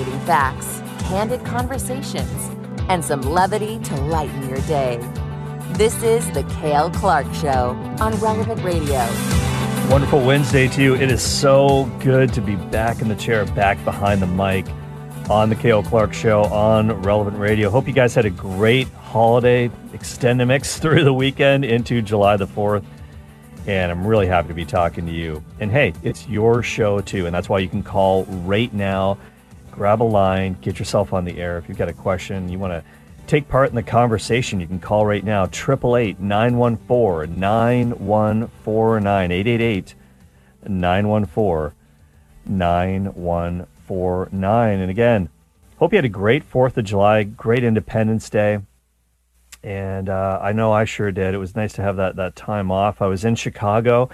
Fascinating facts, candid conversations, and some levity to lighten your day. This is The Cale Clark Show on Relevant Radio. Wonderful Wednesday to you. It is so good to be back in the chair, back behind the mic on The Cale Clark Show on Relevant Radio. Hope you guys had a great holiday Extend the mix through the weekend into July the 4th. And I'm really happy to be talking to you. And hey, it's your show too. And that's why you can call right now, grab a line, get yourself on the air. If you've got a question, you want to take part in the conversation, you can call right now, 888 914 9149, 888 914 9149. And again, hope you had a great 4th of July, great Independence Day and uh, I know I sure did. It was nice to have that that time off. I was in Chicago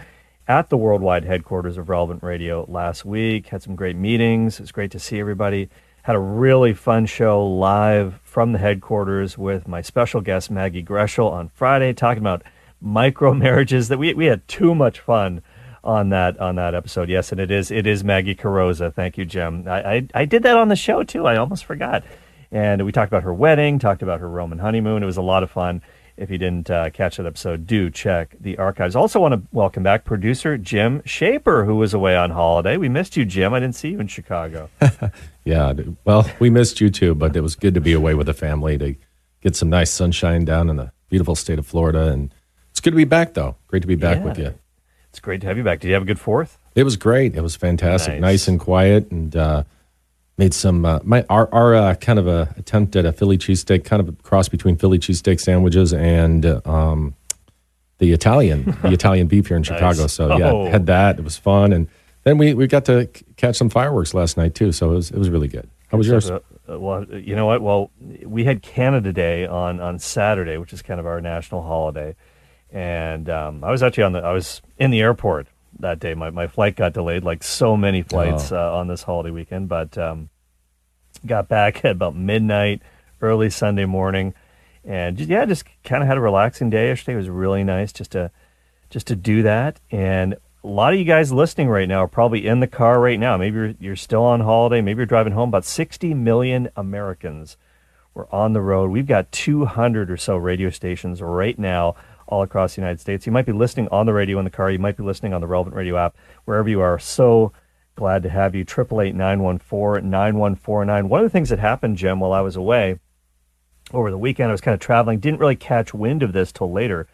at the worldwide headquarters of Relevant Radio last week. Had some great meetings. It's great to see everybody. Had a really fun show live from the headquarters with my special guest Maggie Greshel on Friday, talking about micro marriages. That we we had too much fun on that on that episode. Yes, and it is it is Maggie Carosa. Thank you, Jim. I, I, I did that on the show too. I almost forgot. And we talked about her wedding, talked about her Roman honeymoon. It was a lot of fun. If you didn't uh, catch that episode, do check the archives. Also, want to welcome back producer Jim Shaper, who was away on holiday. We missed you, Jim. I didn't see you in Chicago. yeah, well, we missed you too, but it was good to be away with the family to get some nice sunshine down in the beautiful state of Florida. And it's good to be back, though. Great to be back Yeah. with you. It's great to have you back. Did you have a good fourth? It was great. It was fantastic, Nice. nice, and quiet, and uh, made some uh, my our, our uh, kind of a attempt at a Philly cheesesteak, kind of a cross between Philly cheesesteak sandwiches and uh, um, the Italian the Italian beef here in Chicago. So Oh. yeah, had that. It was fun, and then we, we got to c- catch some fireworks last night too. So it was it was really good. How was yours? Uh, uh, well, you know what? Well, we had Canada Day on on Saturday, which is kind of our national holiday, and um, I was actually on the I was in the airport that day. My my flight got delayed, like so many flights Oh. uh, on this holiday weekend, but um, got back at about midnight, early Sunday morning, and just, yeah, just kind of had a relaxing day yesterday. It was really nice just to just to do that. And a lot of you guys listening right now are probably in the car right now. Maybe you're, you're still on holiday. Maybe you're driving home. About 60 million Americans were on the road. We've got 200 or so radio stations right now all across the United States. You might be listening on the radio in the car. You might be listening on the Relevant Radio app, wherever you are. So glad to have you. 888-914-9149. One of the things that happened, Jim, while I was away over the weekend, I was kind of traveling, didn't really catch wind of this till later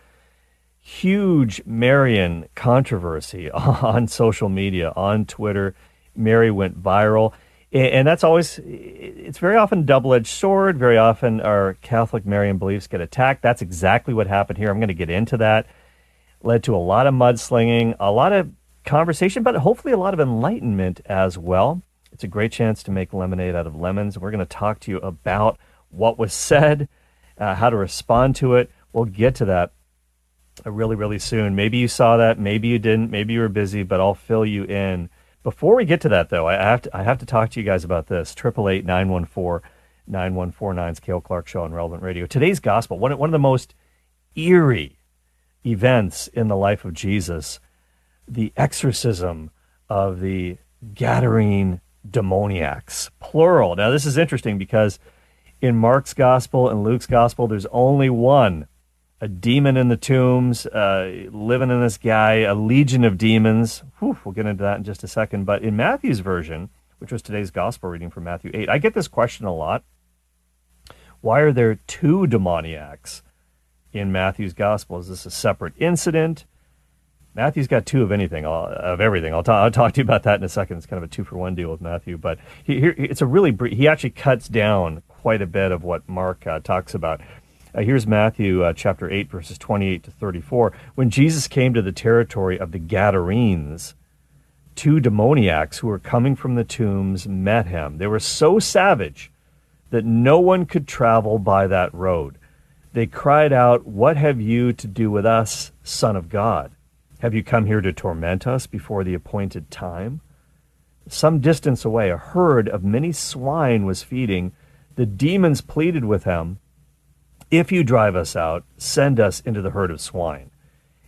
huge Marian controversy on social media, on Twitter. Mary went viral. And that's always, it's very often double edged sword. Very often our Catholic Marian beliefs get attacked. That's exactly what happened here. I'm going to get into that. Led to a lot of mudslinging, a lot of conversation, but hopefully a lot of enlightenment as well. It's a great chance to make lemonade out of lemons. We're going to talk to you about what was said, uh, how to respond to it. We'll get to that uh, really, really soon. Maybe you saw that, maybe you didn't, maybe you were busy, but I'll fill you in. Before we get to that, though, I have to, I have to talk to you guys about this. Triple eight nine one four nine one four nine's Cale Clark Show on Relevant Radio. Today's gospel, one one of the most eerie events in the life of Jesus, the exorcism of the Gadarene demoniacs, plural. Now, this is interesting because in Mark's gospel and Luke's gospel, there's only one a demon in the tombs, uh, living in this guy, a legion of demons. Whew, we'll get into that in just a second. But in Matthew's version, which was today's gospel reading from Matthew 8, I get this question a lot. Why are there two demoniacs in Matthew's gospel? Is this a separate incident? Matthew's got two of anything, uh, of everything. I'll, ta- I'll talk to you about that in a second. It's kind of a two for one deal with Matthew, but he, here it's a really brief. He actually cuts down quite a bit of what Mark uh, talks about. Uh, here's Matthew uh, chapter eight, verses twenty-eight to thirty-four. When Jesus came to the territory of the Gadarenes, two demoniacs who were coming from the tombs met him. They were so savage that no one could travel by that road. They cried out, What have you to do with us, Son of God? Have you come here to torment us before the appointed time? Some distance away, a herd of many swine was feeding. The demons pleaded with him, If you drive us out, send us into the herd of swine.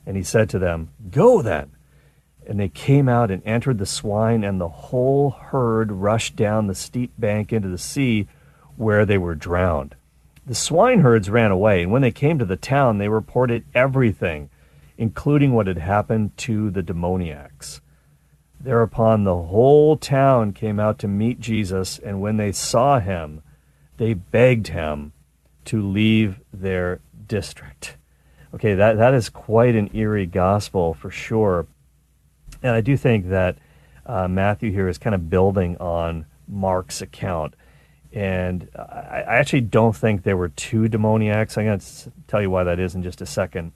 And he said to them, Go then. And they came out and entered the swine, and the whole herd rushed down the steep bank into the sea where they were drowned. The swineherds ran away, and when they came to the town, they reported everything, including what had happened to the demoniacs. Thereupon the whole town came out to meet Jesus, and when they saw him, they begged him to leave their district. Okay, that, that is quite an eerie gospel for sure. And I do think that uh, Matthew here is kind of building on Mark's account. And I, I actually don't think there were two demoniacs. I'm going to tell you why that is in just a second.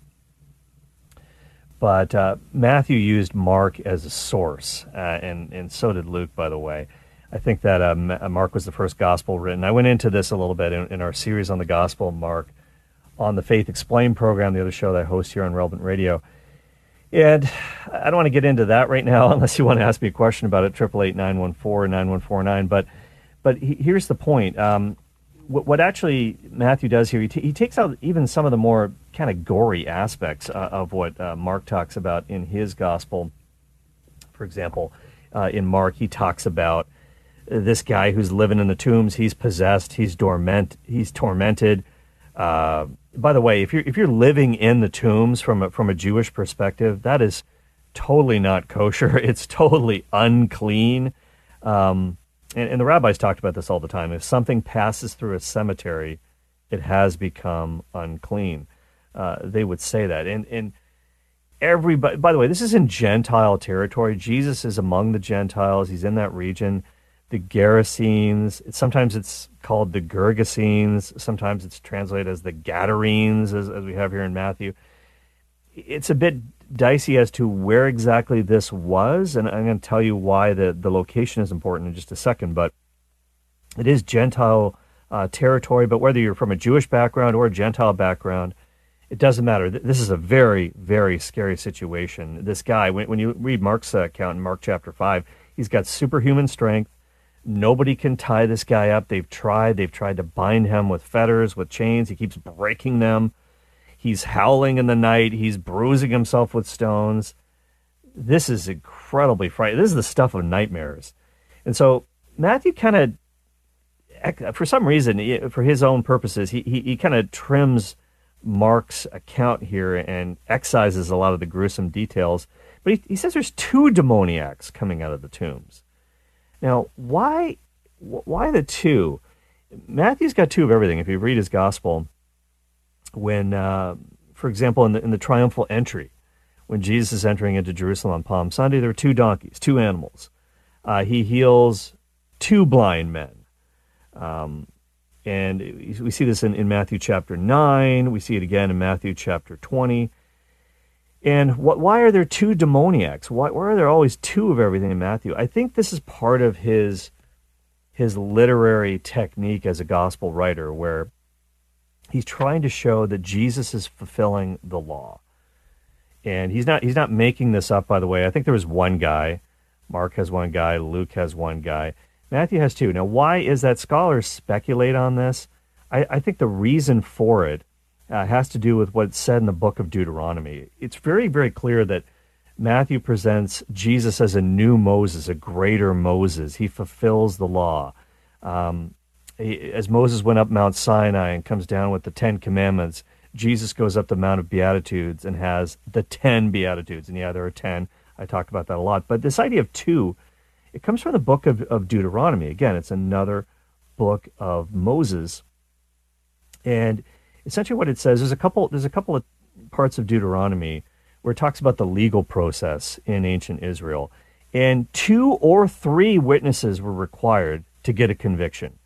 But uh, Matthew used Mark as a source, uh, and, and so did Luke, by the way. I think that uh, Mark was the first gospel written. I went into this a little bit in, in our series on the Gospel Mark on the Faith Explained program, the other show that I host here on Relevant Radio. And I don't want to get into that right now unless you want to ask me a question about it, 888 914 9149. But, but he, here's the point. Um, what, what, actually Matthew does here, he, t- he, takes out even some of the more kind of gory aspects uh, of what uh, Mark talks about in his gospel. For example, uh, in Mark, he talks about this guy who's living in the tombs. He's possessed. He's dormant. He's tormented. Uh, by the way, if you're if you're living in the tombs from a, from a Jewish perspective, that is totally not kosher. It's totally unclean. Um, and, and, the rabbis talked about this all the time. If something passes through a cemetery, it has become unclean. Uh, they would say that. And and everybody. By the way, this is in Gentile territory. Jesus is among the Gentiles. He's in that region the Gerasenes. Sometimes it's called the Gergesenes. Sometimes it's translated as the Gadarenes, as, as we have here in Matthew. It's a bit dicey as to where exactly this was, and I'm going to tell you why the, the location is important in just a second. But it is Gentile uh, territory, but whether you're from a Jewish background or a Gentile background, it doesn't matter. This is a very, very scary situation. This guy, when, when you read Mark's account in Mark chapter 5, he's got superhuman strength. Nobody can tie this guy up. They've tried. They've tried to bind him with fetters, with chains. He keeps breaking them. He's howling in the night. He's bruising himself with stones. This is incredibly frightening. This is the stuff of nightmares. And so Matthew kind of, for some reason, for his own purposes, he, he, he kind of trims Mark's account here and excises a lot of the gruesome details. But he, he says there's two demoniacs coming out of the tombs. Now, why why the two? Matthew's got two of everything. If you read his gospel, when, uh, for example, in the in the triumphal entry, when Jesus is entering into Jerusalem on Palm Sunday, there are two donkeys, two animals. Uh, he heals two blind men. Um, and we see this in, in Matthew chapter 9. We see it again in Matthew chapter 20. And what, why are there two demoniacs? Why, why are there always two of everything in Matthew? I think this is part of his his literary technique as a gospel writer, where he's trying to show that Jesus is fulfilling the law. And he's not he's not making this up, by the way. I think there was one guy. Mark has one guy. Luke has one guy. Matthew has two. Now, why is that? Scholars speculate on this. I, I think the reason for it uh, has to do with what's said in the book of Deuteronomy. It's very, very clear that Matthew presents Jesus as a new Moses, a greater Moses. He fulfills the law. Um, he, as Moses went up Mount Sinai and comes down with the Ten Commandments, Jesus goes up the Mount of Beatitudes and has the ten Beatitudes. And yeah, there are ten. I talk about that a lot. But this idea of two, it comes from the book of, of Deuteronomy. Again, it's another book of Moses. And essentially what it says there's a couple there's a couple of parts of Deuteronomy where it talks about the legal process in ancient Israel, and two or three witnesses were required to get a conviction.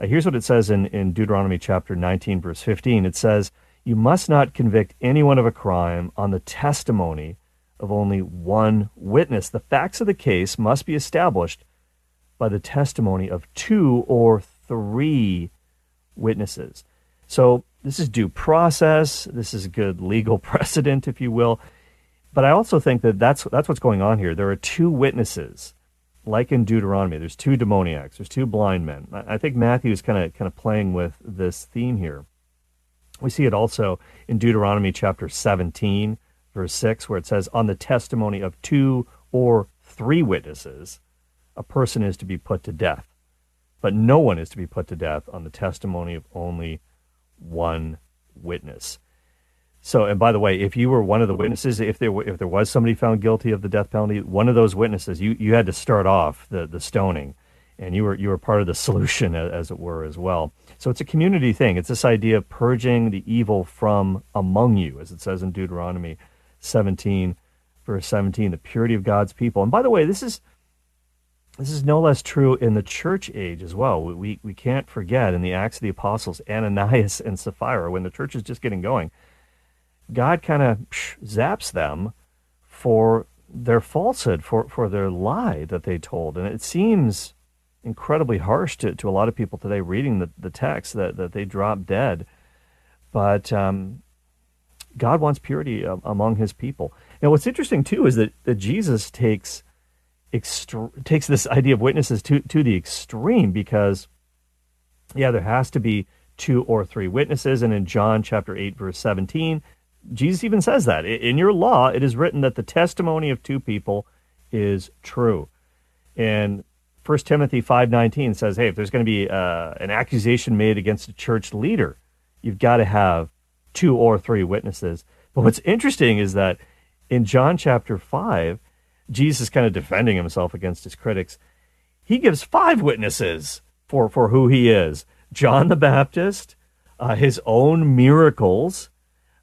Uh, here's what it says in, in Deuteronomy chapter 19, verse 15. It says, You must not convict anyone of a crime on the testimony of only one witness. The facts of the case must be established by the testimony of two or three witnesses. So this is due process. This is good legal precedent, if you will. But I also think that that's, that's what's going on here. There are two witnesses, like in Deuteronomy. There's two demoniacs. There's two blind men. I think Matthew is kind of kind of playing with this theme here. We see it also in Deuteronomy chapter 17, verse 6, where it says, On the testimony of two or three witnesses, a person is to be put to death. But no one is to be put to death on the testimony of only one witness. So, and by the way, if you were one of the witnesses, if there if there was somebody found guilty of the death penalty, one of those witnesses, you, you had to start off the, the stoning, and you were you were part of the solution, as it were, as well. So it's a community thing. It's this idea of purging the evil from among you, as it says in Deuteronomy 17, verse 17, the purity of God's people. And by the way, this is this is no less true in the church age as well. We, we can't forget in the Acts of the Apostles, Ananias and Sapphira, when the church is just getting going, God kind of zaps them for their falsehood, for, for their lie that they told. And it seems incredibly harsh to, to a lot of people today reading the, the text that, that they drop dead. But um, God wants purity among his people. Now, what's interesting, too, is that, that Jesus takes, extre- takes this idea of witnesses to, to the extreme because, yeah, there has to be two or three witnesses. And in John chapter 8, verse 17, Jesus even says that. In your law, it is written that the testimony of two people is true. And 1 Timothy 5.19 says, hey, if there's going to be uh, an accusation made against a church leader, you've got to have two or three witnesses. But what's interesting is that in John chapter 5, Jesus kind of defending himself against his critics. He gives five witnesses for, for who he is John the Baptist, uh, his own miracles,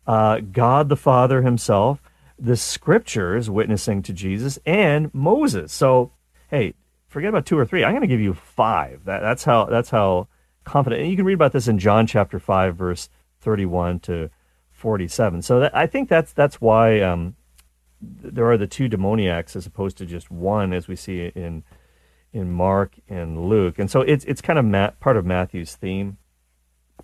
uh, God the Father himself, the scriptures witnessing to Jesus, and Moses. So, hey, forget about two or three. I'm going to give you five. That, that's how that's how confident. And you can read about this in John chapter five, verse 31 to 47. So that, I think that's that's why um, there are the two demoniacs as opposed to just one, as we see in in Mark and Luke. And so it's it's kind of part of Matthew's theme.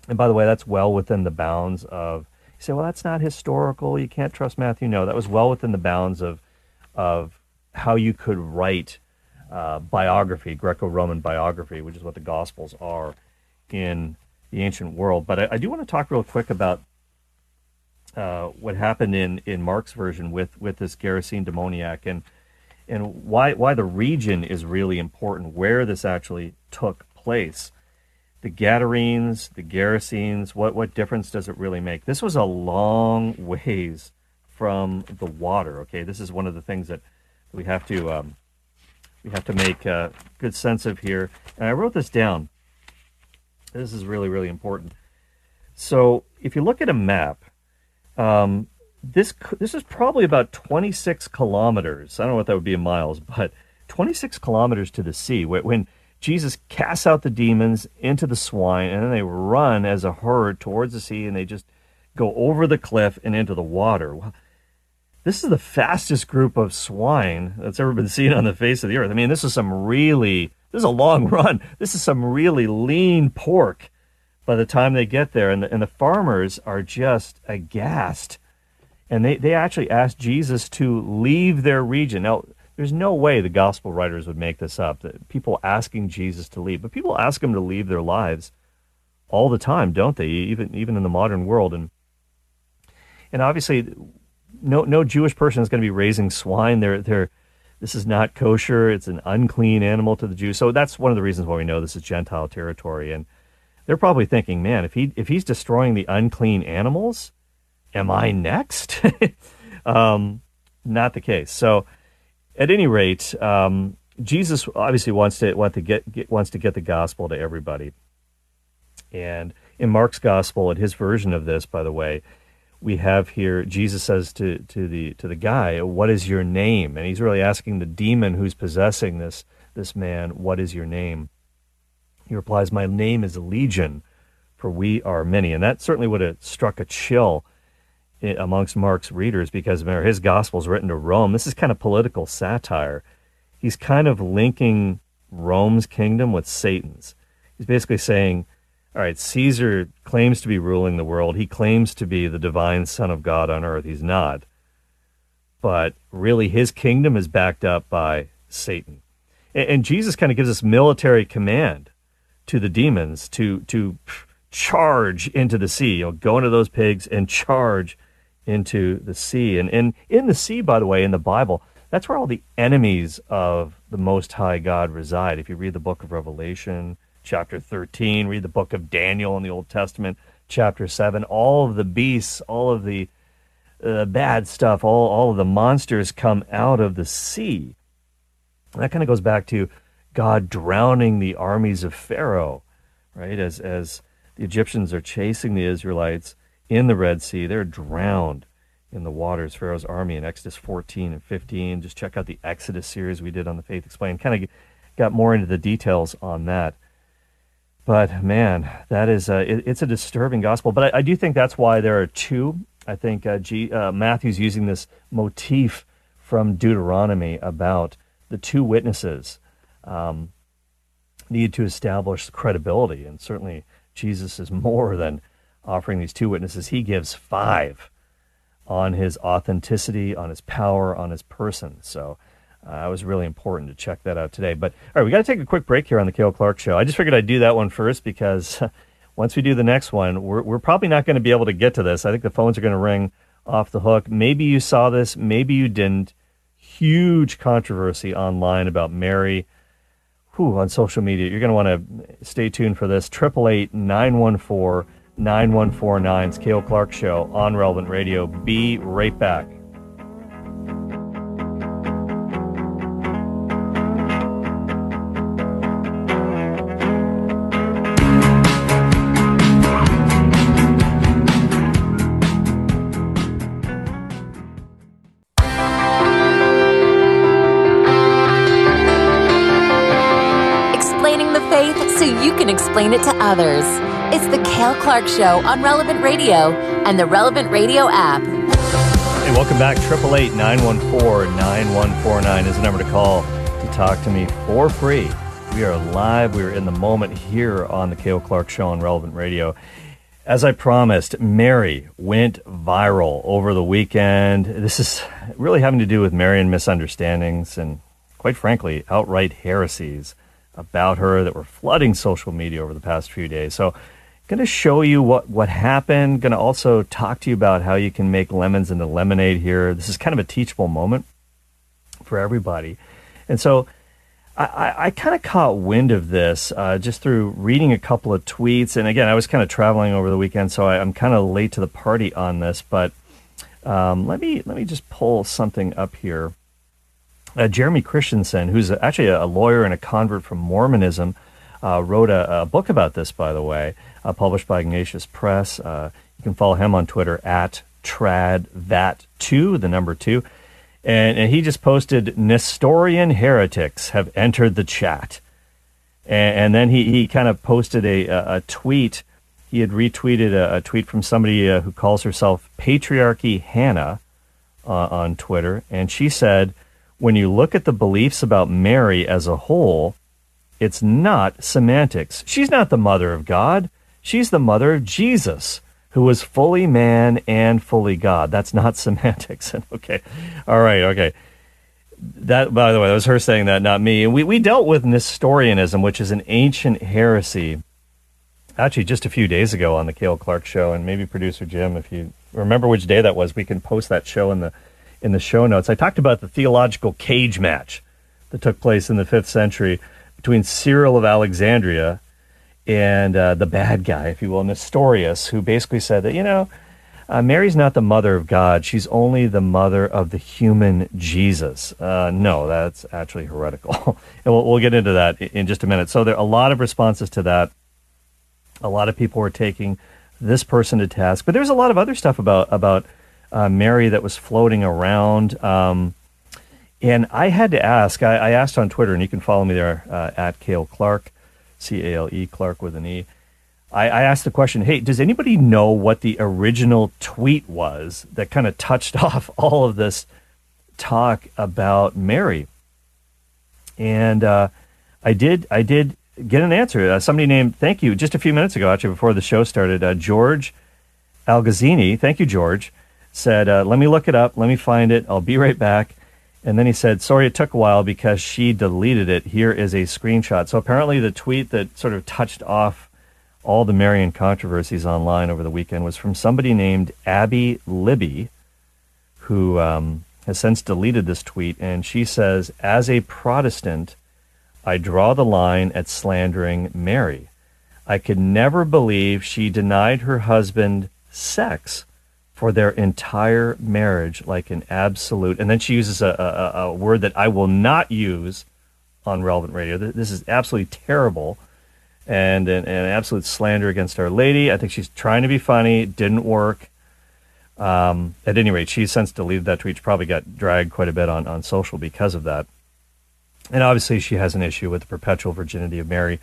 And by the way, that's well within the bounds of you say, well, that's not historical. You can't trust Matthew. No, that was well within the bounds of of how you could write uh, biography, Greco-Roman biography, which is what the Gospels are in the ancient world. But I, I do want to talk real quick about uh, what happened in, in Mark's version with, with this Gerasene demoniac and and why why the region is really important, where this actually took place the Gadarenes, the Gerasenes, what, what difference does it really make? This was a long ways from the water. Okay, this is one of the things that we have to um, we have to make uh, good sense of here. And I wrote this down. This is really really important. So if you look at a map, um, this this is probably about 26 kilometers. I don't know what that would be in miles, but 26 kilometers to the sea. When Jesus casts out the demons into the swine, and then they run as a herd towards the sea, and they just go over the cliff and into the water. This is the fastest group of swine that's ever been seen on the face of the earth. I mean, this is some really, this is a long run. This is some really lean pork by the time they get there. And the, and the farmers are just aghast. And they, they actually ask Jesus to leave their region. Now, there's no way the gospel writers would make this up. That people asking Jesus to leave, but people ask him to leave their lives all the time, don't they? Even even in the modern world, and and obviously, no no Jewish person is going to be raising swine. They're they're this is not kosher. It's an unclean animal to the Jews. So that's one of the reasons why we know this is Gentile territory. And they're probably thinking, man, if he if he's destroying the unclean animals, am I next? um, not the case. So at any rate, um, Jesus obviously wants to want to get, get, wants to get the gospel to everybody. And in Mark's gospel, at his version of this, by the way, we have here Jesus says to to the to the guy, "What is your name?" And he's really asking the demon who's possessing this this man, "What is your name?" He replies, "My name is Legion, for we are many." And that certainly would have struck a chill amongst Mark's readers because remember, his gospel is written to Rome. This is kind of political satire. He's kind of linking Rome's kingdom with Satan's. He's basically saying, all right, Caesar claims to be ruling the world. He claims to be the divine son of God on earth. He's not. But really, his kingdom is backed up by Satan. And, and Jesus kind of gives us military command to the demons to, to charge into the sea. You know, go into those pigs and charge into the sea. And, and in the sea, by the way, in the Bible, that's where all the enemies of the Most High God reside. If you read the book of Revelation, chapter 13, read the book of Daniel in the Old Testament, chapter 7, all of the beasts, all of the uh, bad stuff, all, all of the monsters come out of the sea. And that kind of goes back to God drowning the armies of Pharaoh, right? As, as the Egyptians are chasing the Israelites in the Red Sea, they're drowned in the waters, Pharaoh's army in Exodus 14 and 15. Just check out the Exodus series we did on the Faith Explained. Kind of got more into the details on that. But man, that is a, it, it's a disturbing gospel. But I, I, do think that's why there are two. I think uh, G, uh, Matthew's using this motif from Deuteronomy about the two witnesses um, need to establish credibility, and certainly Jesus is more than offering these two witnesses. He gives five on his authenticity, on his power, on his person. So uh, it was really important to check that out today. But all right, we got to take a quick break here on the Cale Clark Show. I just figured I'd do that one first because once we do the next one, we're, we're probably not going to be able to get to this. I think the phones are going to ring off the hook. Maybe you saw this, maybe you didn't. Huge controversy online about Mary. Whew, on social media. You're going to want to stay tuned for this. 888 914 9149's Cale Clark Show on Relevant Radio. Be right back. It to others. It's the Cale Clark Show on Relevant Radio and the Relevant Radio app. Hey, welcome back. 888 914 9149 is the number to call to talk to me for free. We are live. We are in the moment here on the Cale Clark Show on Relevant Radio. As I promised, Mary went viral over the weekend. This is really having to do with Marian misunderstandings and, quite frankly, outright heresies about her that were flooding social media over the past few days. So going to show you what, what happened. Going to also talk to you about how you can make lemons into lemonade here. This is kind of a teachable moment for everybody. And so I, I, I kind of caught wind of this uh, just through reading a couple of tweets. And again, I was kind of traveling over the weekend, so I, am kind of late to the party on this. But um, let me let me just pull something up here. Uh, Jeremy Christensen, who's actually a lawyer and a convert from Mormonism, uh, wrote a, a, book about this, by the way uh, published by Ignatius Press. Uh, you can follow him on Twitter at tradvat2, the number two. And, and, he just posted Nestorian heretics have entered the chat. And, and then he, he kind of posted a, a, a, tweet. He had retweeted a, tweet from somebody uh, who calls herself Patriarchy Hannah uh, on Twitter. And she said, when you look at the beliefs about Mary as a whole, it's not semantics. She's not the mother of God. She's the mother of Jesus, who was fully man and fully God. That's not semantics. okay. All right. Okay. That, by the way, that was her saying that, not me. And we, we dealt with Nestorianism, which is an ancient heresy, actually just a few days ago on the Cale Clark show. And maybe producer Jim, if you remember which day that was, we can post that show in the, in the show notes. I talked about the theological cage match that took place in the fifth century between Cyril of Alexandria and uh, the bad guy, if you will, Nestorius, who basically said that, you know, uh, Mary's not the mother of God. She's only the mother of the human Jesus. Uh, no, that's actually heretical. and we'll, we'll, get into that in just a minute. So there are a lot of responses to that. A lot of people were taking this person to task. But there's a lot of other stuff about, about uh, Mary that was floating around. Um, and I had to ask, I, I, asked on Twitter, and you can follow me there uh, at Cale Clark. C A L E, Clark with an E. I, I asked the question, hey, does anybody know what the original tweet was that kind of touched off all of this talk about Mary? And uh, I did, I did get an answer. Uh, somebody named, thank you, just a few minutes ago, actually, before the show started, uh, George Algazzini, thank you, George, said, uh, let me look it up, let me find it, I'll be right back. And then he said, sorry, it took a while because she deleted it. Here is a screenshot. So apparently, the tweet that sort of touched off all the Marian controversies online over the weekend was from somebody named Abby Libby, who um, has since deleted this tweet, and she says, As a Protestant, I draw the line at slandering Mary. I could never believe she denied her husband sex for their entire marriage like an absolute. And then she uses a, a, a word that I will not use on relevant radio. This is absolutely terrible and an, an absolute slander against Our Lady. I think she's trying to be funny. Didn't work. Um, at any rate, she's since deleted that tweet. She probably got dragged quite a bit on, on social because of that. And obviously, she has an issue with the perpetual virginity of Mary.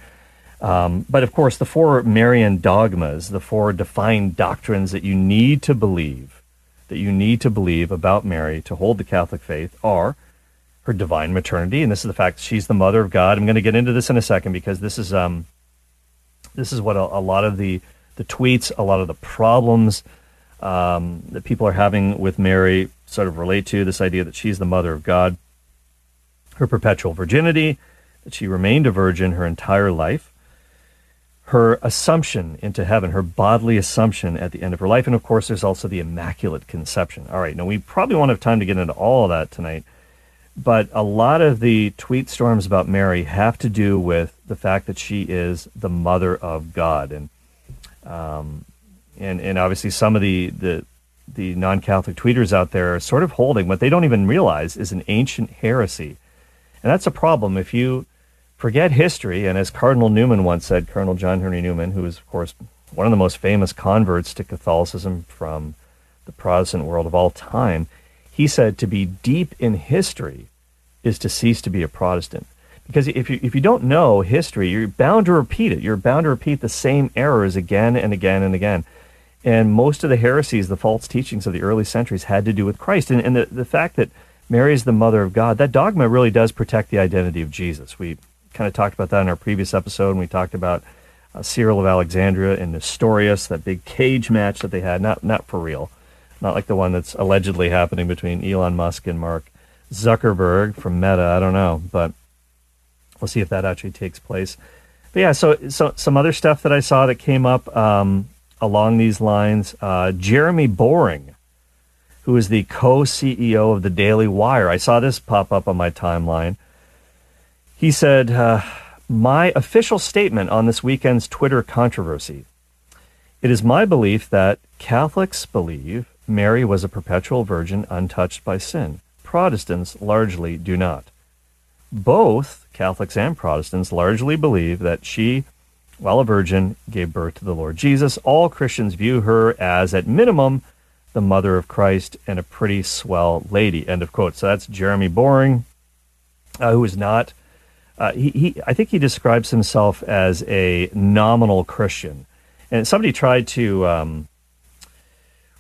Um, but of course, the four Marian dogmas, the four defined doctrines that you need to believe, that you need to believe about Mary to hold the Catholic faith are her divine maternity, and this is the fact that she's the mother of God. I'm going to get into this in a second because this is um, this is what a, a lot of the the tweets, a lot of the problems um, that people are having with Mary sort of relate to this idea that she's the mother of God, her perpetual virginity, that she remained a virgin her entire life, her assumption into heaven, her bodily assumption at the end of her life, and of course, there's also the Immaculate Conception. All right, now we probably won't have time to get into all of that tonight, but a lot of the tweet storms about Mary have to do with the fact that she is the mother of God, and um, and and obviously some of the the the non-Catholic tweeters out there are sort of holding what they don't even realize is an ancient heresy, and that's a problem. If you forget history. And as Cardinal Newman once said, Cardinal John Henry Newman, who is of course one of the most famous converts to Catholicism from the Protestant world of all time, he said to be deep in history is to cease to be a Protestant. Because if you, if you don't know history, you're bound to repeat it. You're bound to repeat the same errors again and again and again. And most of the heresies, the false teachings of the early centuries had to do with Christ. And, and the, the fact that Mary is the mother of God, that dogma really does protect the identity of Jesus. We kind of talked about that in our previous episode, and we talked about uh, Cyril of Alexandria and Nestorius, that big cage match that they had, not, not for real, not like the one that's allegedly happening between Elon Musk and Mark Zuckerberg from Meta. I don't know, but we'll see if that actually takes place. But yeah, so so some other stuff that I saw that came up. Um, along these lines. Uh, Jeremy Boring, who is the co CEO of the Daily Wire, I saw this pop up on my timeline. He said, uh, My official statement on this weekend's Twitter controversy. It is my belief that Catholics believe Mary was a perpetual virgin untouched by sin. Protestants largely do not. Both Catholics and Protestants largely believe that she while a virgin, gave birth to the Lord Jesus. All Christians view her as, at minimum, the mother of Christ and a pretty swell lady. End of quote. So that's Jeremy Boring, uh, who is not. Uh, he, he, I think he describes himself as a nominal Christian, and somebody tried to. Um,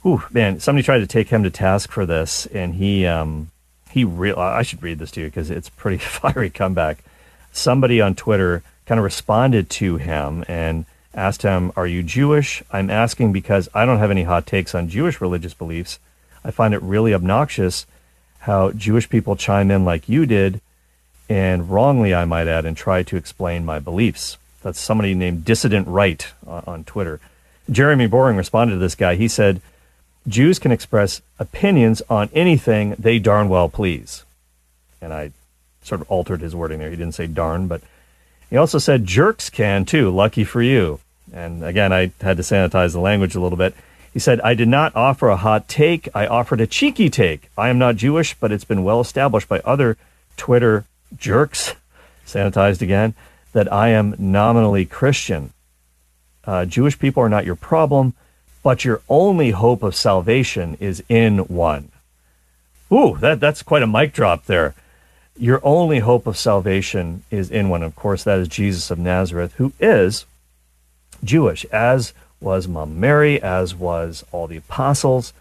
Ooh, man, somebody tried to take him to task for this, and he um, he real. I should read this to you because it's pretty fiery comeback. Somebody on Twitter kind of responded to him and asked him, Are you Jewish? I'm asking because I don't have any hot takes on Jewish religious beliefs. I find it really obnoxious how Jewish people chime in like you did, and wrongly, I might add, and try to explain my beliefs. That's somebody named Dissident Right on, Twitter. Jeremy Boring responded to this guy. He said, Jews can express opinions on anything they darn well please. And I sort of altered his wording there. He didn't say darn, but he also said jerks can too. Lucky for you. And again, I had to sanitize the language a little bit. He said, I did not offer a hot take. I offered a cheeky take. I am not Jewish, but it's been well established by other Twitter jerks, sanitized again, that I am nominally Christian. Uh, Jewish people are not your problem, but your only hope of salvation is in one. Ooh, that, that's quite a mic drop there your only hope of salvation is in one. Of course, that is Jesus of Nazareth, who is Jewish, as was Mom Mary, as was all the apostles.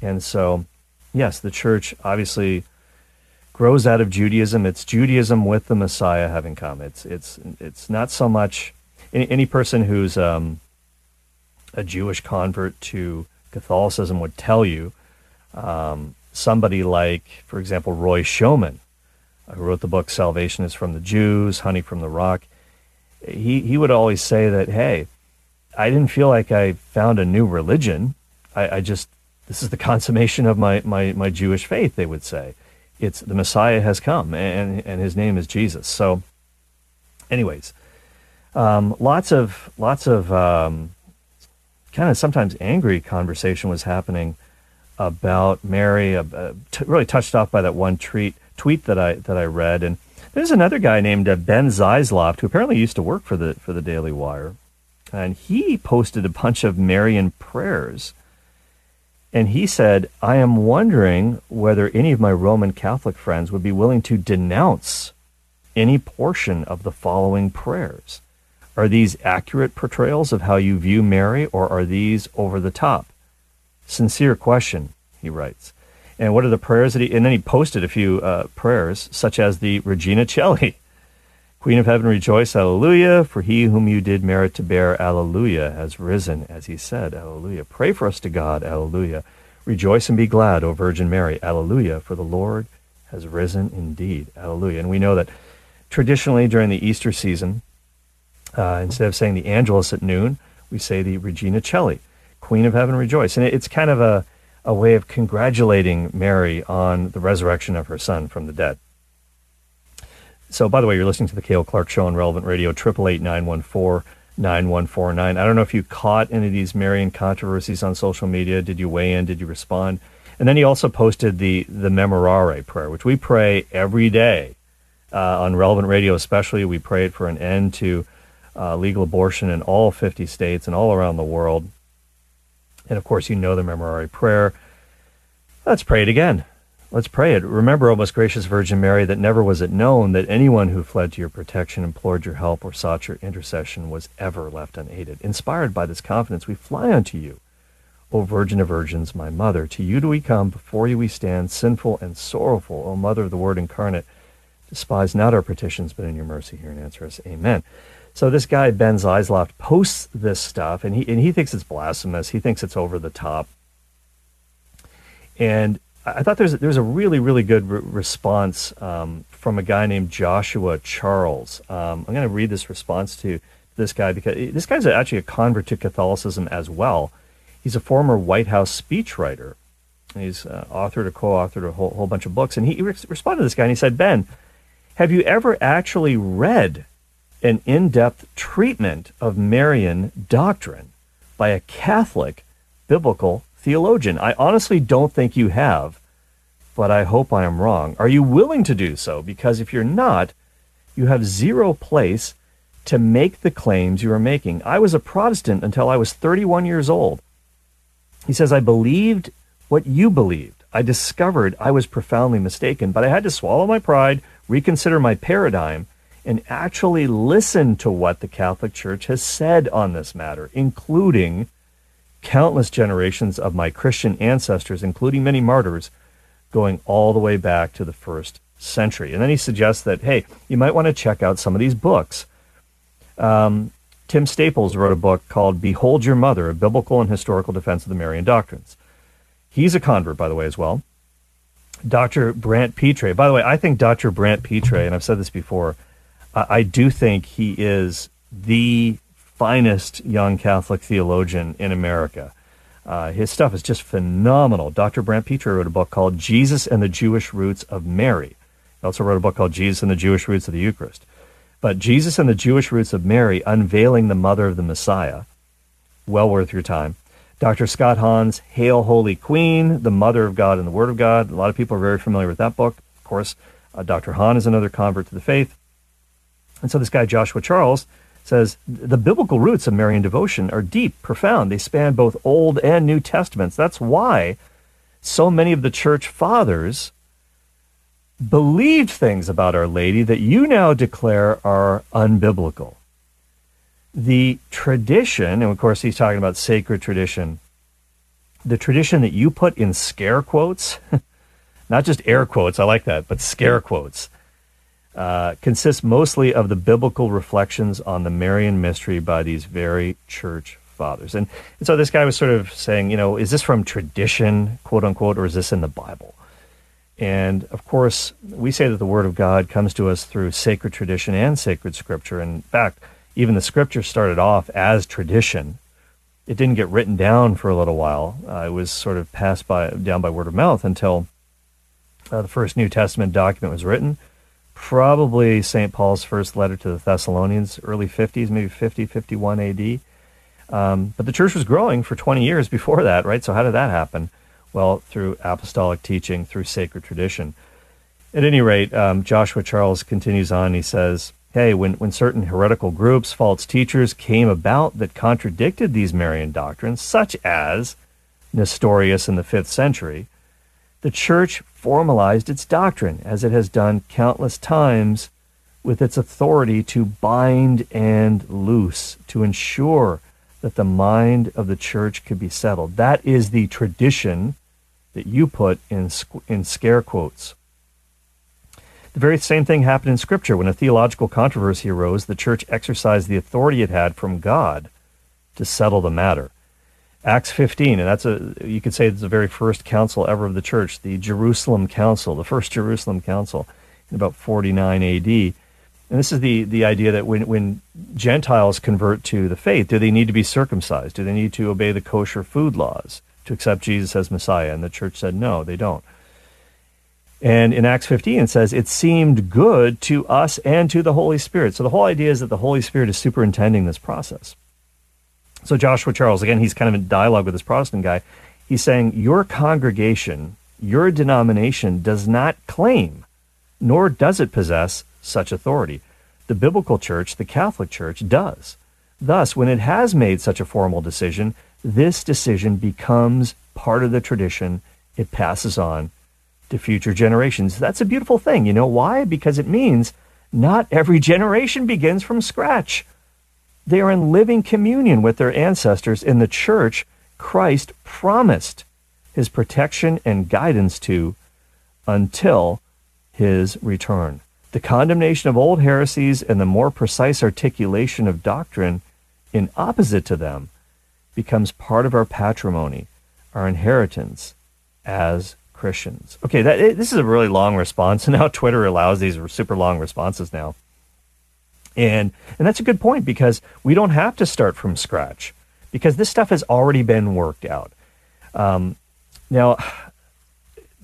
And so, yes, the church obviously grows out of Judaism. It's Judaism with the Messiah having come. It's it's it's not so much any, any person who's um, a Jewish convert to Catholicism would tell you. Um, somebody like, for example, Roy Schoeman, who wrote the book Salvation is from the Jews, Honey from the Rock, he, he would always say that, hey, I didn't feel like I found a new religion. I, I just this is the consummation of my, my, my Jewish faith, they would say. It's the Messiah has come, and, and his name is Jesus. So, anyways, um, lots of lots of um, kind of sometimes angry conversation was happening about Mary. Uh, t- really touched off by that one tweet tweet that I that I read, and there's another guy named uh, Ben Zeisloft who apparently used to work for the for the Daily Wire, and he posted a bunch of Marian prayers and he said, I am wondering whether any of my Roman Catholic friends would be willing to denounce any portion of the following prayers. Are these accurate portrayals of how you view Mary, or are these over the top? Sincere question, he writes. And what are the prayers that he, and then he posted a few uh, prayers, such as the Regina Caeli. Queen of Heaven, rejoice, Alleluia, for he whom you did merit to bear, Alleluia, has risen, as he said, Alleluia. Pray for us to God, Alleluia. Rejoice and be glad, O Virgin Mary, Alleluia, for the Lord has risen indeed, Alleluia. And we know that traditionally during the Easter season, uh, instead of saying the Angelus at noon, we say the Regina Caeli, Queen of Heaven, rejoice. And it's kind of a, a way of congratulating Mary on the resurrection of her son from the dead. So, by the way, you're listening to the Cale Clark Show on Relevant Radio, 888 I don't know if you caught any of these Marian controversies on social media. Did you weigh in? Did you respond? And then he also posted the, the Memorare prayer, which we pray every day uh, on Relevant Radio, especially. We pray it for an end to uh, legal abortion in all 50 states and all around the world. And of course, you know the Memorare prayer. Let's pray it again. Let's pray it. Remember, O most gracious Virgin Mary, that never was it known that anyone who fled to your protection, implored your help, or sought your intercession was ever left unaided. Inspired by this confidence, we fly unto you, O Virgin of Virgins, my Mother. To you do we come, before you we stand, sinful and sorrowful, O Mother of the Word incarnate. Despise not our petitions, but in your mercy hear and answer us. Amen. So this guy, Ben Zeisloft, posts this stuff, and he, and he thinks it's blasphemous. He thinks it's over the top. And I thought there's there's a really really good re- response um, from a guy named Joshua Charles. Um, I'm going to read this response to this guy because this guy's actually a convert to Catholicism as well. He's a former White House speechwriter. He's uh, authored or co-authored a whole, whole bunch of books, and he re- responded to this guy and he said, "Ben, have you ever actually read an in-depth treatment of Marian doctrine by a Catholic biblical theologian. I honestly don't think you have, but I hope I am wrong. Are you willing to do so? Because if you're not, you have zero place to make the claims you are making. I was a Protestant until I was 31 years old. He says, I believed what you believed. I discovered I was profoundly mistaken, but I had to swallow my pride, reconsider my paradigm, and actually listen to what the Catholic Church has said on this matter, including countless generations of my Christian ancestors, including many martyrs, going all the way back to the first century. And then he suggests that, hey, you might want to check out some of these books. Um, Tim Staples wrote a book called Behold Your Mother, a biblical and historical defense of the Marian doctrines. He's a convert, by the way, as well. Dr. Brant Pitre. By the way, I think Dr. Brant Pitre, and I've said this before, I, I do think he is the finest young Catholic theologian in America. Uh, his stuff is just phenomenal. Dr. Brant Pitre wrote a book called Jesus and the Jewish Roots of Mary. He also wrote a book called Jesus and the Jewish Roots of the Eucharist. But Jesus and the Jewish Roots of Mary, Unveiling the Mother of the Messiah, well worth your time. Dr. Scott Hahn's Hail Holy Queen, the Mother of God and the Word of God. A lot of people are very familiar with that book. Of course, uh, Dr. Hahn is another convert to the faith. And so this guy, Joshua Charles, says the biblical roots of Marian devotion are deep, profound. They span both Old and New Testaments. That's why so many of the church fathers believed things about Our Lady that you now declare are unbiblical. The tradition, and of course he's talking about sacred tradition, the tradition that you put in scare quotes, not just air quotes, I like that, but scare quotes, uh, consists mostly of the biblical reflections on the Marian mystery by these very church fathers. And, and so this guy was sort of saying, you know, is this from tradition, quote unquote, or is this in the Bible? And of course, we say that the Word of God comes to us through sacred tradition and sacred scripture. In fact, even the scripture started off as tradition. it didn't get written down for a little while. Uh, it was sort of passed by down by word of mouth until uh, the first New Testament document was written. Probably St. Paul's first letter to the Thessalonians, early 50s, maybe 50, 51 AD. Um, but the church was growing for 20 years before that, right? So how did that happen? Well, through apostolic teaching, through sacred tradition. At any rate, um, Joshua Charles continues on. He says, Hey, when, when certain heretical groups, false teachers came about that contradicted these Marian doctrines, such as Nestorius in the fifth century, the church formalized its doctrine, as it has done countless times, with its authority to bind and loose, to ensure that the mind of the church could be settled. That is the tradition that you put in, in scare quotes. The very same thing happened in Scripture. When a theological controversy arose, the church exercised the authority it had from God to settle the matter. Acts 15, and that's a, you could say it's the very first council ever of the church, the Jerusalem Council, the first Jerusalem Council in about 49 AD. And this is the, the idea that when, when Gentiles convert to the faith, do they need to be circumcised? Do they need to obey the kosher food laws to accept Jesus as Messiah? And the church said, no, they don't. And in Acts 15, it says, It seemed good to us and to the Holy Spirit. So the whole idea is that the Holy Spirit is superintending this process. So Joshua Charles, again, he's kind of in dialogue with this Protestant guy. He's saying, Your congregation, your denomination does not claim, nor does it possess such authority. The biblical church, the Catholic Church, does. Thus, when it has made such a formal decision, this decision becomes part of the tradition. It passes on to future generations. That's a beautiful thing. You know why? Because it means not every generation begins from scratch. They are in living communion with their ancestors in the church Christ promised his protection and guidance to until his return. The condemnation of old heresies and the more precise articulation of doctrine in opposite to them becomes part of our patrimony, our inheritance as Christians. Okay, that, this is a really long response, now Twitter allows these super long responses now. And and that's a good point because we don't have to start from scratch because this stuff has already been worked out. Um, now,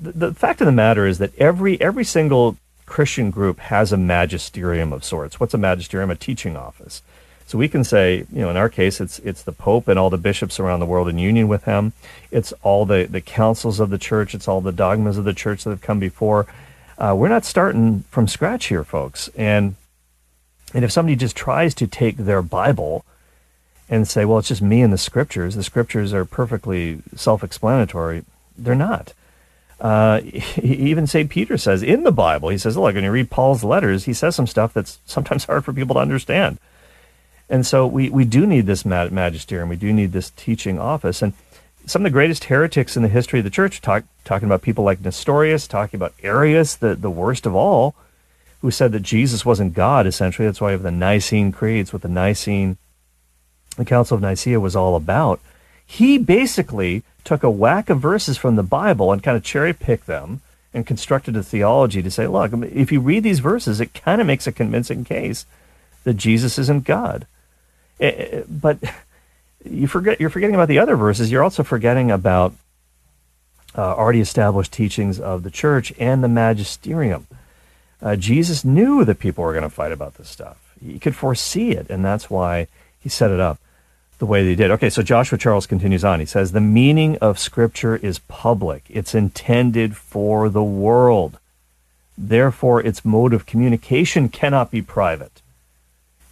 the, the fact of the matter is that every every single Christian group has a magisterium of sorts. What's a magisterium? A teaching office. So we can say, you know, in our case, it's it's the Pope and all the bishops around the world in union with him. It's all the the councils of the church. It's all the dogmas of the church that have come before. Uh, we're not starting from scratch here, folks. And and if somebody just tries to take their Bible and say, well, it's just me and the scriptures, the scriptures are perfectly self-explanatory. They're not. Uh, even St. Peter says in the Bible, he says, look, when you read Paul's letters, he says some stuff that's sometimes hard for people to understand. And so we, we do need this magisterium. We do need this teaching office. And some of the greatest heretics in the history of the church, talk, talking about people like Nestorius, talking about Arius, the, the worst of all, who said that Jesus wasn't God, essentially. That's why we have the Nicene creeds, what the Nicene, the Council of Nicaea was all about. He basically took a whack of verses from the Bible and kind of cherry picked them and constructed a theology to say, look, if you read these verses, it kind of makes a convincing case that Jesus isn't God. Eh, eh, but you forget you're forgetting about the other verses. You're also forgetting about uh, already established teachings of the church and the magisterium. Uh, Jesus knew that people were going to fight about this stuff. He could foresee it, and that's why he set it up the way they did. Okay, so Joshua Charles continues on. He says, The meaning of Scripture is public, it's intended for the world. Therefore, its mode of communication cannot be private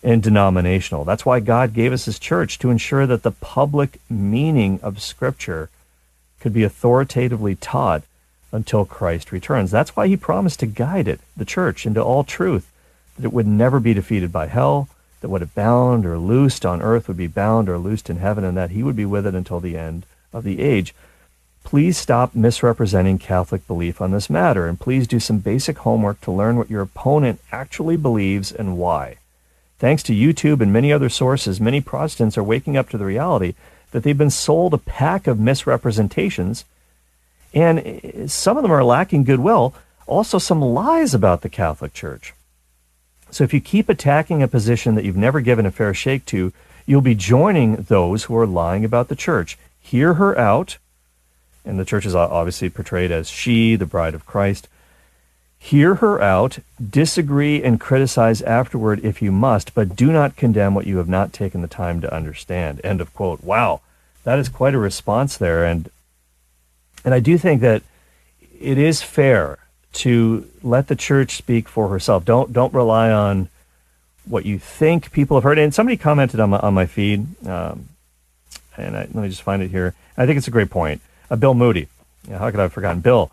and denominational. That's why God gave us His church to ensure that the public meaning of Scripture could be authoritatively taught until Christ returns. That's why He promised to guide it, the church, into all truth, that it would never be defeated by hell, that what it bound or loosed on earth would be bound or loosed in heaven, and that He would be with it until the end of the age. Please stop misrepresenting Catholic belief on this matter, and please do some basic homework to learn what your opponent actually believes and why. Thanks to YouTube and many other sources, many Protestants are waking up to the reality that they've been sold a pack of misrepresentations, and some of them are lacking goodwill, also some lies about the Catholic Church. So if you keep attacking a position that you've never given a fair shake to, You'll be joining those who are lying about the church. Hear her out. And the church is obviously portrayed as she, the bride of Christ. Hear her out, disagree and criticize afterward if you must, but do not condemn what you have not taken the time to understand. End of quote. Wow, that is quite a response there. And, and I do think that it is fair to let the church speak for herself. Don't, don't rely on what you think people have heard. And somebody commented on my, on my feed, um, and I, let me just find it here. I think it's a great point. Uh, Bill Moody. How could I have forgotten? Bill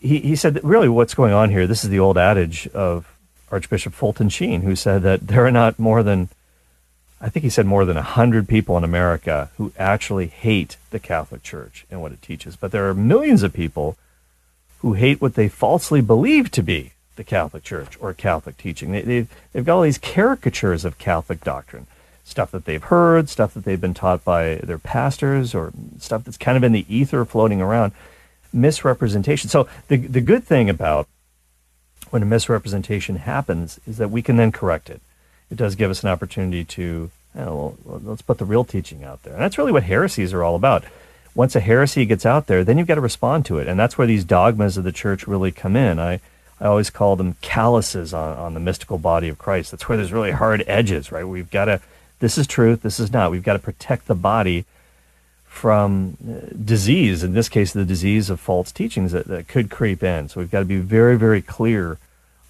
he, he said really what's going on here, this is the old adage of Archbishop Fulton Sheen, who said that there are not more than, I think he said more than 100 people in America who actually hate the Catholic Church and what it teaches. But there are millions of people who hate what they falsely believe to be the Catholic Church or Catholic teaching. They, they've, they've got all these caricatures of Catholic doctrine, stuff that they've heard, stuff that they've been taught by their pastors, or stuff that's kind of in the ether floating around misrepresentation. So the the good thing about when a misrepresentation happens is that we can then correct it. It does give us an opportunity to, know, well, let's put the real teaching out there. And that's really what heresies are all about. Once a heresy gets out there, then you've got to respond to it. And that's where these dogmas of the church really come in. I, I always call them calluses on, on the mystical body of Christ. That's where there's really hard edges, right? We've got to, this is truth, this is not. We've got to protect the body from uh, disease, in this case, the disease of false teachings that, that could creep in. So we've got to be very, very clear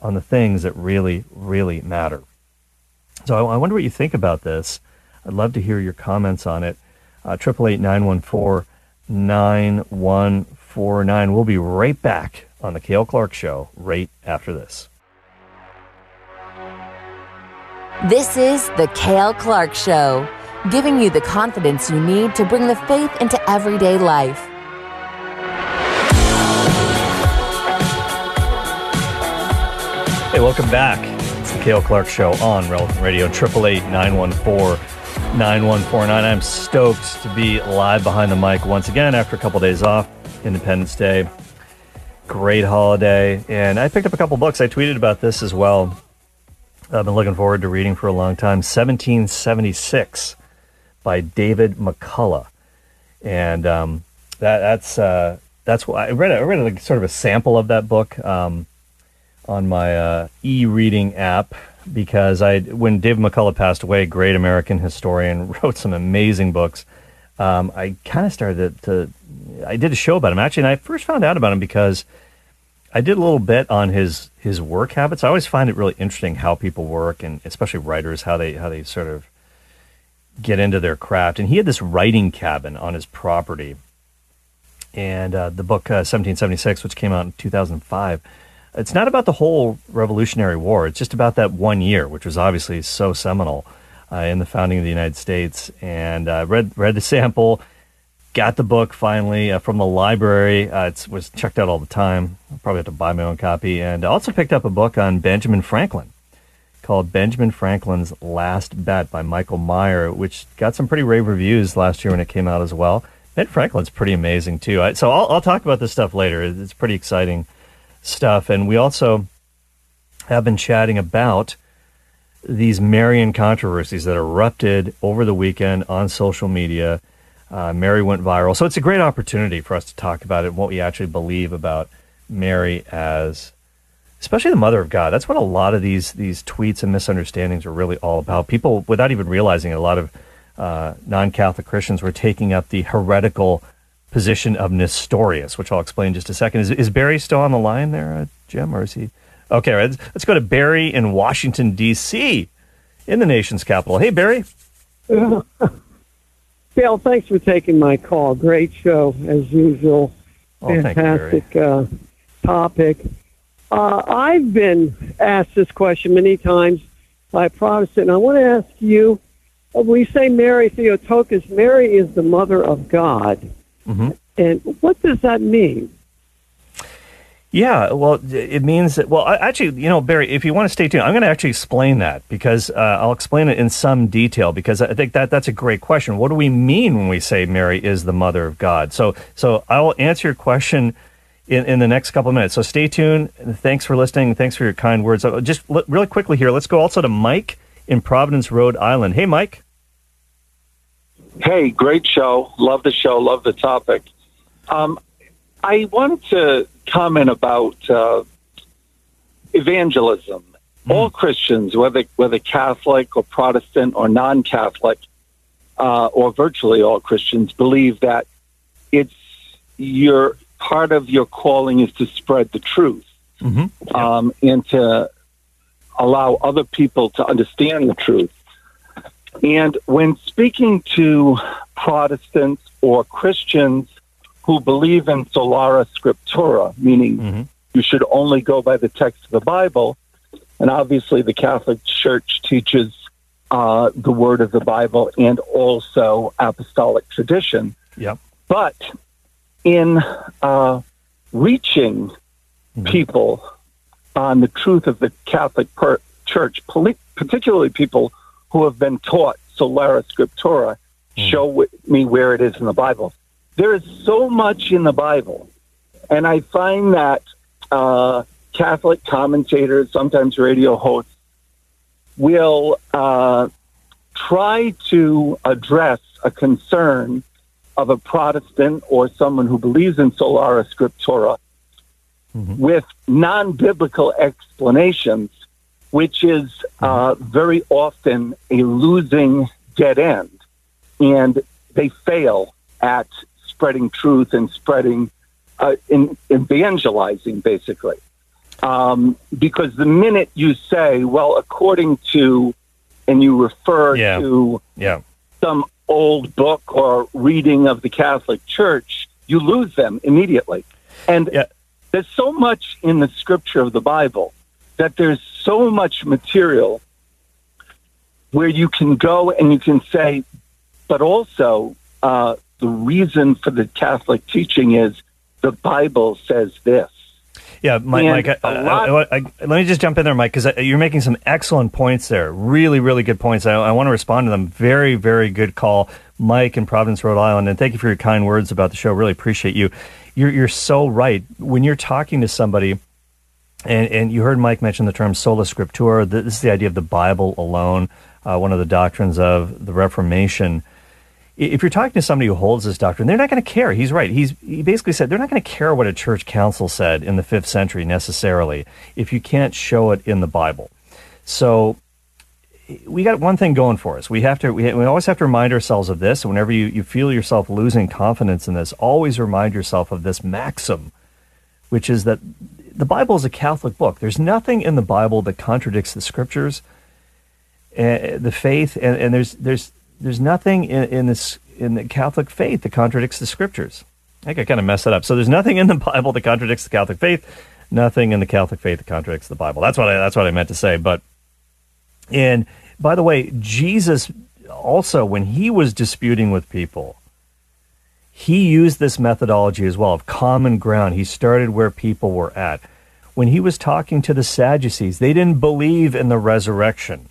on the things that really, really matter. So I, I wonder what you think about this. I'd love to hear your comments on it. Uh, triple eight nine one four nine one four nine. We'll be right back on the Cale Clark Show right after this. This is the Cale Clark Show giving you the confidence you need to bring the faith into everyday life. Hey, welcome back. It's the Cale Clark Show on Relevant Radio, 888 914 9149. I'm stoked to be live behind the mic once again after a couple days off. Independence Day. Great holiday. And I picked up a couple books. I tweeted about this as well. I've been looking forward to reading for a long time. 1776 by David McCullough, and um, that, that's uh, that's what I read. I read a, sort of a sample of that book um, on my uh, e-reading app because I when Dave McCullough passed away, great American historian, wrote some amazing books. Um, I kind of started to, to, I did a show about him actually, and I first found out about him because I did a little bit on his his work habits. I always find it really interesting how people work, and especially writers, how they how they sort of get into their craft. And he had this writing cabin on his property. And uh, the book uh, 1776, which came out in 2005, it's not about the whole Revolutionary War. It's just about that one year, which was obviously so seminal uh, in the founding of the United States. And uh, read read the sample, got the book finally uh, from the library. Uh, it was checked out all the time. I'll probably have to buy my own copy. And I also picked up a book on Benjamin Franklin called Benjamin Franklin's Last Bet by Michael Meyer, which got some pretty rave reviews last year when it came out as well. Ben Franklin's pretty amazing too. I, so I'll, I'll talk about this stuff later. It's pretty exciting stuff. And we also have been chatting about these Marian controversies that erupted over the weekend on social media. Uh, Mary went viral. So it's a great opportunity for us to talk about it what we actually believe about Mary as especially the mother of God. That's what a lot of these these tweets and misunderstandings are really all about. People, without even realizing it, a lot of uh, non-Catholic Christians were taking up the heretical position of Nestorius, which I'll explain in just a second. Is, is Barry still on the line there, uh, Jim, or is he? Okay, right, let's, let's go to Barry in Washington D.C. in the nation's capital. Hey, Barry. Uh, Bill, thanks for taking my call. Great show as usual. Oh, Fantastic you, uh, topic. Uh, I've been asked this question many times by a Protestant, and I want to ask you uh, when we say Mary Theotokos, Mary is the mother of God. Mm-hmm. And what does that mean? Yeah, well, it means that, well, actually, you know, Barry, if you want to stay tuned, I'm going to actually explain that because uh, I'll explain it in some detail because I think that that's a great question. What do we mean when we say Mary is the mother of God? So, so I'll answer your question in, in the next couple of minutes. So stay tuned. Thanks for listening. Thanks for your kind words. Uh, just really quickly here, let's go also to Mike in Providence, Rhode Island. Hey, Mike. Hey, great show. Love the show. Love the topic. Um, I wanted to comment about uh, evangelism. Mm. All Christians, whether whether Catholic or Protestant or non-Catholic, uh, or virtually all Christians, believe that it's your part of your calling is to spread the truth mm-hmm. yeah. um, and to allow other people to understand the truth. And when speaking to Protestants or Christians who believe in sola scriptura, meaning mm-hmm. you should only go by the text of the Bible, and obviously the Catholic Church teaches uh, the word of the Bible and also apostolic tradition. Yep. But in uh, reaching mm-hmm. people on the truth of the Catholic per- Church, particularly people who have been taught sola scriptura, mm. show me where it is in the Bible. There is so much in the Bible, and I find that uh, Catholic commentators, sometimes radio hosts, will uh, try to address a concern of a Protestant or someone who believes in sola scriptura mm-hmm. with non biblical explanations which is uh, very often a losing dead end. And they fail at spreading truth and spreading, uh, in evangelizing, basically. Um, because the minute you say, well, according to, and you refer yeah. to yeah. some old book or reading of the Catholic Church, you lose them immediately. And yeah. there's so much in the scripture of the Bible that there's so much material where you can go and you can say, but also uh, the reason for the Catholic teaching is the Bible says this. Yeah, Mike. Mike I, I, I, let me just jump in there, Mike, because you're making some excellent points there. Really, really good points. I, want to respond to them. Very, very good call, Mike in Providence, Rhode Island, and thank you for your kind words about the show. Really appreciate you. You're, you're so right. When you're talking to somebody and, and you heard Mike mention the term sola scriptura. This is the idea of the Bible alone, uh, one of the doctrines of the Reformation. If you're talking to somebody who holds this doctrine, they're not going to care. He's right. He's, he basically said they're not going to care what a church council said in the fifth century necessarily if you can't show it in the Bible. So we got one thing going for us. We have to. We, we always have to remind ourselves of this. Whenever you, you feel yourself losing confidence in this, always remind yourself of this maxim, which is that the Bible is a Catholic book. There's nothing in the Bible that contradicts the scriptures, uh, the faith, and, and, there's there's there's nothing in, in this in the Catholic faith that contradicts the scriptures. I think I kind of messed that up. So there's nothing in the Bible that contradicts the Catholic faith, nothing in the Catholic faith that contradicts the Bible. That's what I that's what I meant to say. But and by the way, Jesus also when he was disputing with people he used this methodology as well of common ground. He started where people were at. When he was talking to the Sadducees, they didn't believe in the resurrection.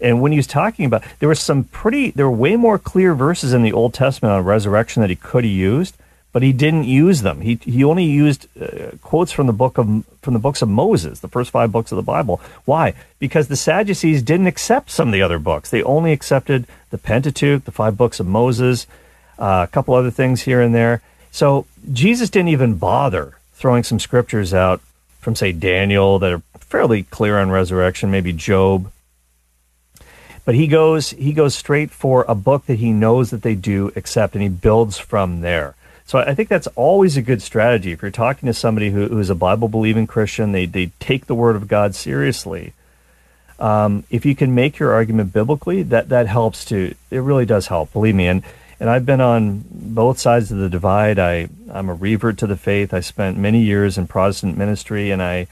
And when he was talking about, there were some pretty, there were way more clear verses in the Old Testament on resurrection that he could have used, but he didn't use them. He he only used uh, quotes from the book of from the books of Moses, the first five books of the Bible. Why? Because the Sadducees didn't accept some of the other books. They only accepted the Pentateuch, the five books of Moses, uh, a couple other things here and there. So Jesus didn't even bother throwing some scriptures out from, say, Daniel that are fairly clear on resurrection, maybe Job. But he goes he goes straight for a book that he knows that they do accept, and he builds from there. So I think that's always a good strategy. If you're talking to somebody who, who is a Bible believing Christian, they, they take the Word of God seriously. Um, if you can make your argument biblically, that, that helps to It really does help, believe me. And and I've been on both sides of the divide. I I'm a revert to the faith. I spent many years in Protestant ministry, and I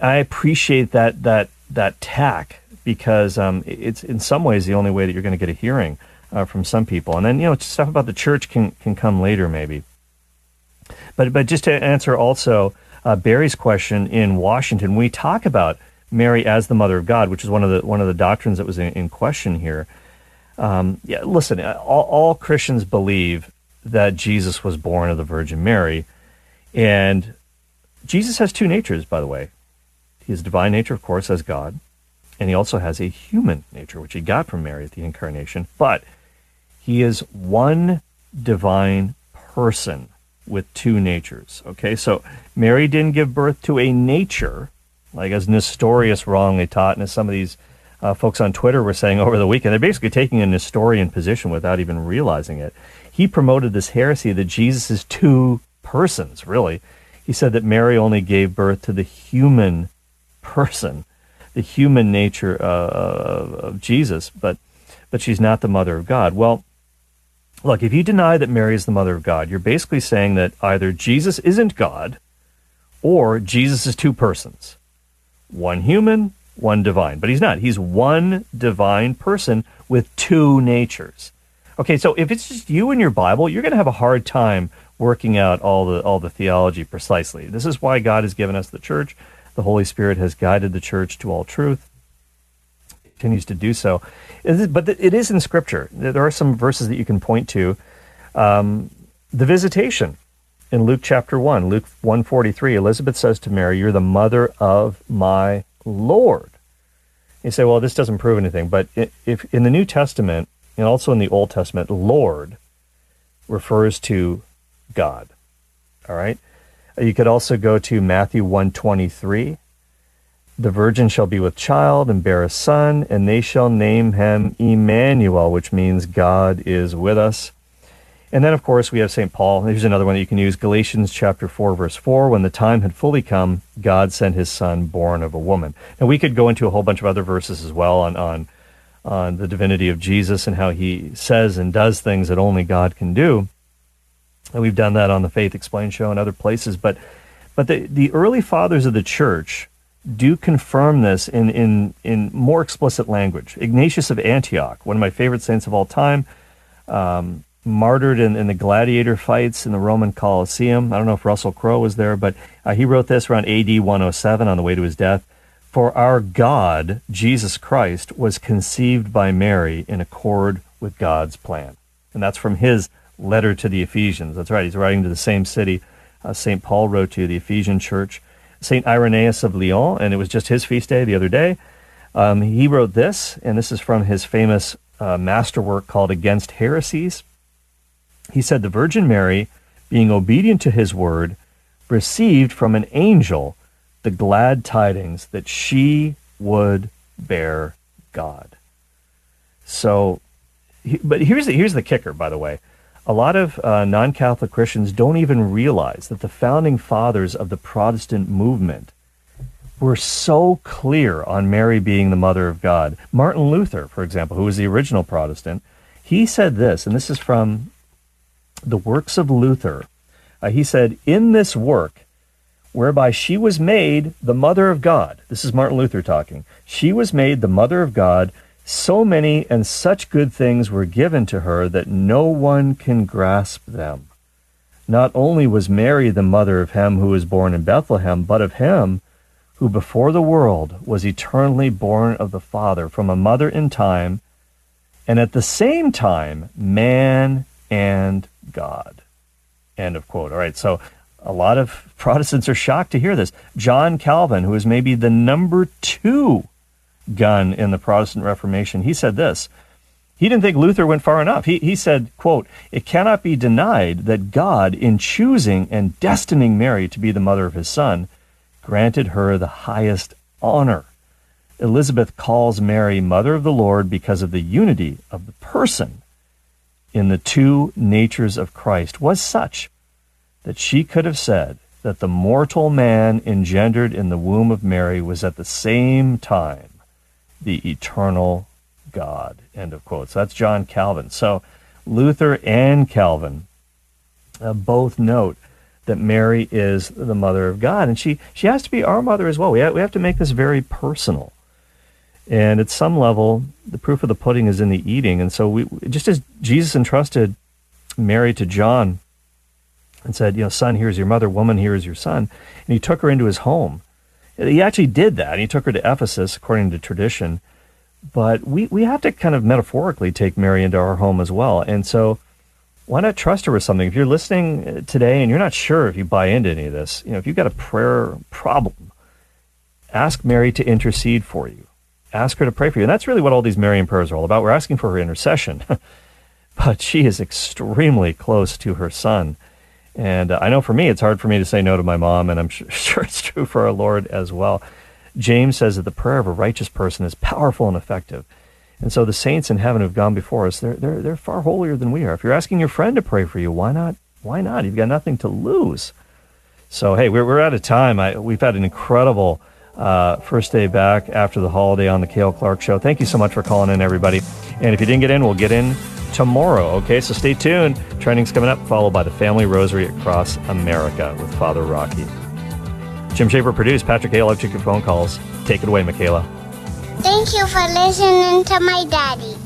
I appreciate that that that tack because um, it's in some ways the only way that you're going to get a hearing uh, from some people. And then you know stuff about the church can can come later maybe. But but just to answer also uh, Barry's question in Washington, we talk about Mary as the mother of God, which is one of the one of the doctrines that was in, in question here. Um, yeah, listen, uh, all, all Christians believe that Jesus was born of the Virgin Mary. And Jesus has two natures, by the way. Has divine nature, of course, as God, and he also has a human nature, which he got from Mary at the incarnation. But He is one divine person with two natures. Okay, so Mary didn't give birth to a nature, like as Nestorius wrongly taught, and as some of these uh, folks on Twitter were saying over the weekend. They're basically taking a Nestorian position without even realizing it. He promoted this heresy that Jesus is two persons, really. He said that Mary only gave birth to the human person, the human nature uh, of Jesus, but, but she's not the mother of God. Well, look, if you deny that Mary is the mother of God, you're basically saying that either Jesus isn't God or Jesus is two persons one human, one divine. But he's not. He's one divine person with two natures. Okay, so if it's just you and your Bible, you're going to have a hard time working out all the all the theology precisely. This is why God has given us the church. The Holy Spirit has guided the church to all truth. Continues to do so, but it is in Scripture. There are some verses that you can point to. Um, the visitation in Luke chapter one, Luke one forty three. Elizabeth says to Mary, "You're the mother of my Lord. You say, well, this doesn't prove anything. But if in the New Testament and also in the Old Testament, Lord refers to God. All right. You could also go to Matthew 123. The virgin shall be with child and bear a son, and they shall name him Emmanuel, which means God is with us. And then, of course, we have St. Paul. Here's another one that you can use Galatians chapter 4, verse 4. When the time had fully come, God sent his son, born of a woman. And we could go into a whole bunch of other verses as well on, on, on the divinity of Jesus and how he says and does things that only God can do. And we've done that on the Faith Explained show and other places. But, but the, the early fathers of the church do confirm this in, in, in more explicit language. Ignatius of Antioch, one of my favorite saints of all time, um, martyred in, in, the gladiator fights in the Roman Colosseum. I don't know if Russell Crowe was there, but uh, he wrote this around AD 107 on the way to his death. For our God, Jesus Christ, was conceived by Mary in accord with God's plan. And that's from his letter to the Ephesians. That's right, he's writing to the same city uh, St. Paul wrote to, the Ephesian church. St. Irenaeus of Lyon, and it was just his feast day the other day. Um, he wrote this, and this is from his famous uh, masterwork called Against Heresies. He said, The Virgin Mary, being obedient to his word, received from an angel the glad tidings that she would bear God. So, but here's the, here's the kicker, by the way. A lot of uh, non Catholic Christians don't even realize that the founding fathers of the Protestant movement were so clear on Mary being the mother of God. Martin Luther, for example, who was the original Protestant, he said this, and this is from the works of Luther, uh, he said, In this work, whereby she was made the mother of God, this is Martin Luther talking, she was made the mother of God, so many and such good things were given to her that no one can grasp them. Not only was Mary the mother of him who was born in Bethlehem, but of him who before the world was eternally born of the Father from a mother in time, and at the same time man and God. End of quote. All right, so a lot of Protestants are shocked to hear this. John Calvin, who is maybe the number two gun in the Protestant Reformation, he said this. He didn't think Luther went far enough. He, he said, quote, It cannot be denied that God, in choosing and destining Mary to be the mother of his son, granted her the highest honor. Elizabeth calls Mary Mother of the Lord because of the unity of the person in the two natures of Christ was such that she could have said that the mortal man engendered in the womb of Mary was at the same time the eternal God. End of quote. So that's John Calvin. So Luther and Calvin uh, both note that Mary is the mother of God, and she, she has to be our mother as well. We have, we have to make this very personal. And at some level, the proof of the pudding is in the eating. And so we just as Jesus entrusted Mary to John and said, you know, son, here's your mother, woman, here is your son. And he took her into his home. He actually did that. He took her to Ephesus, according to tradition. But we, we have to kind of metaphorically take Mary into our home as well. And so why not trust her with something? If you're listening uh, today and you're not sure if you buy into any of this, you know, if you've got a prayer problem, ask Mary to intercede for you ask her to pray for you. And that's really what all these Marian prayers are all about. We're asking for her intercession. but she is extremely close to her son. And uh, I know for me, it's hard for me to say no to my mom, and I'm sure, sure it's true for our Lord as well. James says that the prayer of a righteous person is powerful and effective. And so the saints in heaven who've gone before us, they're, they're, they're far holier than we are. If you're asking your friend to pray for you, why not? Why not? You've got nothing to lose. So, hey, we're, we're out of time. I, we've had an incredible uh, first day back after the holiday on the Cale Clark Show. Thank you so much for calling in, everybody. And if you didn't get in, we'll get in tomorrow. Okay, so stay tuned. Training's coming up, followed by the Family Rosary Across America with Father Rocky. Jim Schaefer produced. Patrick Hale, I've your phone calls. Take it away, Michaela. Thank you for listening to my daddy.